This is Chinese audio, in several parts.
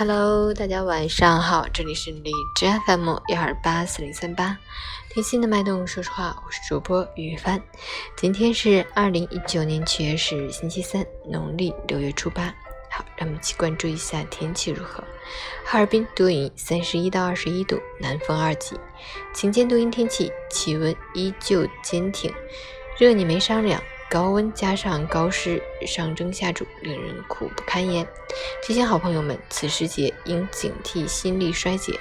Hello，大家晚上好，这里是荔枝 FM 幺二八四零三八，听心的脉动。说实话，我是主播于帆。今天是二零一九年七月十日，星期三，农历六月初八。好，让我们一起关注一下天气如何。哈尔滨多云，三十一到二十一度，南风二级，晴间多云天气，气温依旧坚挺，热你没商量。高温加上高湿上蒸下煮，令人苦不堪言。提醒好朋友们，此时节应警惕心力衰竭，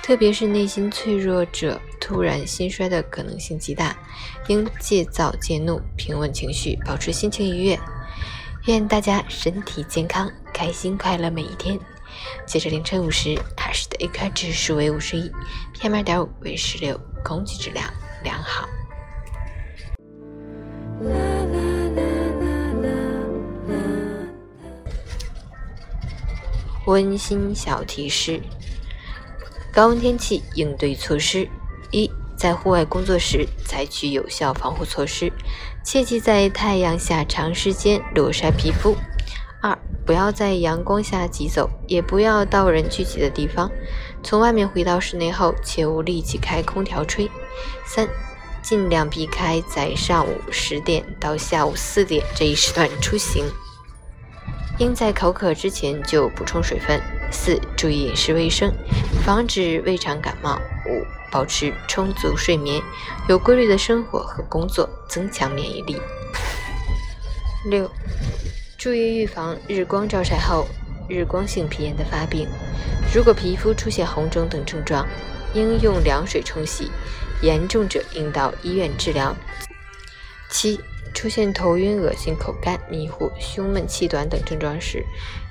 特别是内心脆弱者，突然心衰的可能性极大。应戒躁戒怒，平稳情绪，保持心情愉悦。愿大家身体健康，开心快乐每一天。截至凌晨五时，海市的 AQI 指数为五十一，PM 二点五为十六，空气质量良好。温馨小提示：高温天气应对措施：一，在户外工作时采取有效防护措施，切忌在太阳下长时间裸晒皮肤；二，不要在阳光下急走，也不要到人聚集的地方。从外面回到室内后，切勿立即开空调吹。三，尽量避开在上午十点到下午四点这一时段出行。应在口渴之前就补充水分。四、注意饮食卫生，防止胃肠感冒。五、保持充足睡眠，有规律的生活和工作，增强免疫力。六、注意预防日光照晒后日光性皮炎的发病。如果皮肤出现红肿等症状，应用凉水冲洗，严重者应到医院治疗。七。出现头晕、恶心、口干、迷糊、胸闷、气短等症状时，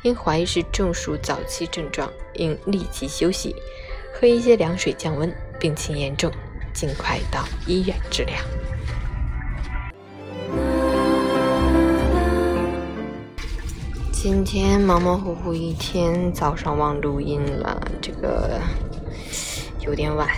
应怀疑是中暑早期症状，应立即休息，喝一些凉水降温。病情严重，尽快到医院治疗。今天忙忙乎乎一天，早上忘录音了，这个有点晚。